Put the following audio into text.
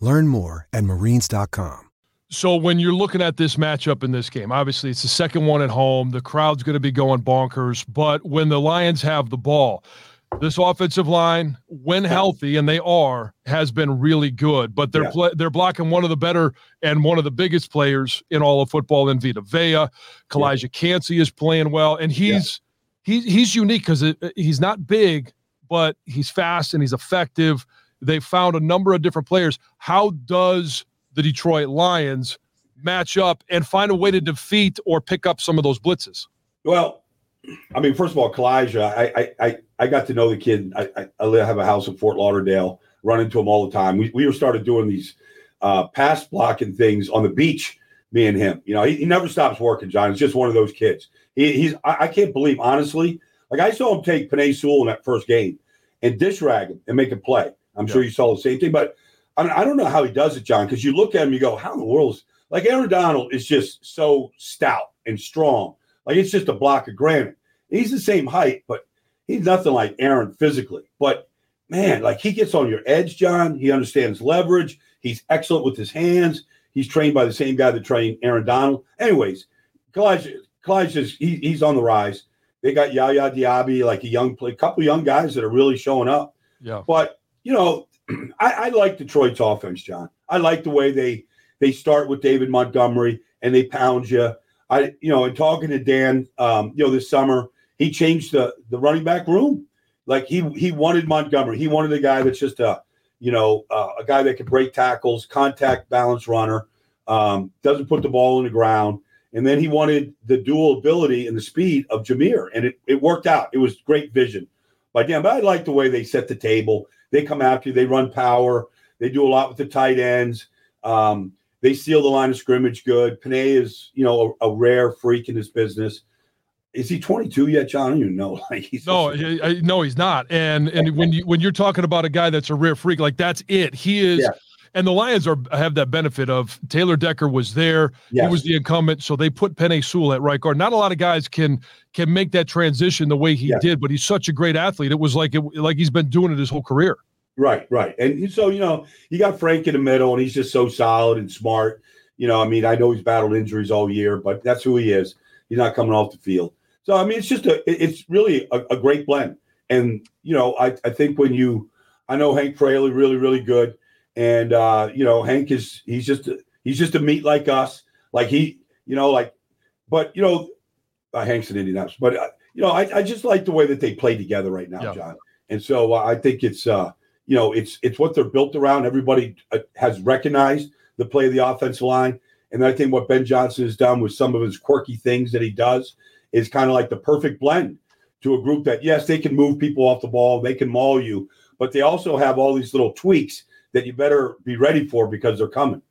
Learn more at marines.com. So when you're looking at this matchup in this game, obviously it's the second one at home. The crowd's going to be going bonkers. But when the Lions have the ball, this offensive line, when healthy, and they are, has been really good. But they're yeah. they're blocking one of the better and one of the biggest players in all of football in Vita Vea. Calijah yeah. Kancey is playing well, and he's yeah. he's he's unique because he's not big, but he's fast and he's effective they found a number of different players. How does the Detroit Lions match up and find a way to defeat or pick up some of those blitzes? Well, I mean, first of all, Calijah, I I I got to know the kid. I, I, have a house in Fort Lauderdale, run into him all the time. We we started doing these uh, pass blocking things on the beach, me and him. You know, he, he never stops working, Jon. It's just one of those kids. He, he's I, I, can't believe, honestly, like I saw him take Penei Sewell in that first game and dish rag him and make a play. I'm yeah. sure you saw the same thing. But I, mean, I don't know how he does it, Jon, because you look at him, you go, how in the world is like Aaron Donald is just so stout and strong. Like it's just a block of granite. He's the same height, but he's nothing like Aaron physically. But man, like he gets on your edge, Jon. He understands leverage. He's excellent with his hands. He's trained by the same guy that trained Aaron Donald. Anyways, Calijah, Calijah's he, he's on the rise. They got Yaya Diaby, like a young play, couple young guys that are really showing up. Yeah. But you know, I, I like Detroit's offense, Jon. I like the way they they start with David Montgomery and they pound you. I, you know, and talking to Dan, um, you know, this summer, he changed the the running back room. Like he he wanted Montgomery. He wanted a guy that's just a, you know, uh, a guy that can break tackles, contact balance runner, um, doesn't put the ball on the ground. And then he wanted the dual ability and the speed of Jahmyr, and it, it worked out. It was great vision by Dan. But I like the way they set the table. They come after you. They run power. They do a lot with the tight ends. Um, they seal the line of scrimmage good. Penei is, you know, a, a, rare freak in this business. Is he 22 yet, Jon? I don't even know. Like he's no, I, no, he's not. And and when you when you're talking about a guy that's a rare freak, like that's it. He is. Yeah. And the Lions are have that benefit of Taylor Decker was there. Yes. He was the incumbent, so they put Penei Sewell at right guard. Not a lot of guys can can make that transition the way he yes. did, but he's such a great athlete. It was like it, like he's been doing it his whole career. Right, right. And so you know, you got Frank in the middle, and he's just so solid and smart. You know, I mean, I know he's battled injuries all year, but that's who he is. He's not coming off the field. So I mean, it's just a it's really a, a great blend. And you know, I I think when you I know Hank Fraley really really good. And uh, you know, Hank is he's just a, he's just a meat like us. Like he, you know, like, but you know, uh, Hank's an Indianapolis, but uh, you know, I, I just like the way that they play together right now, yeah. Jon. And so uh, I think it's uh, you know, it's it's what they're built around. Everybody uh, has recognized the play of the offensive line, and I think what Ben Johnson has done with some of his quirky things that he does is kind of like the perfect blend to a group that yes, they can move people off the ball, they can maul you, but they also have all these little tweaks that you better be ready for because they're coming.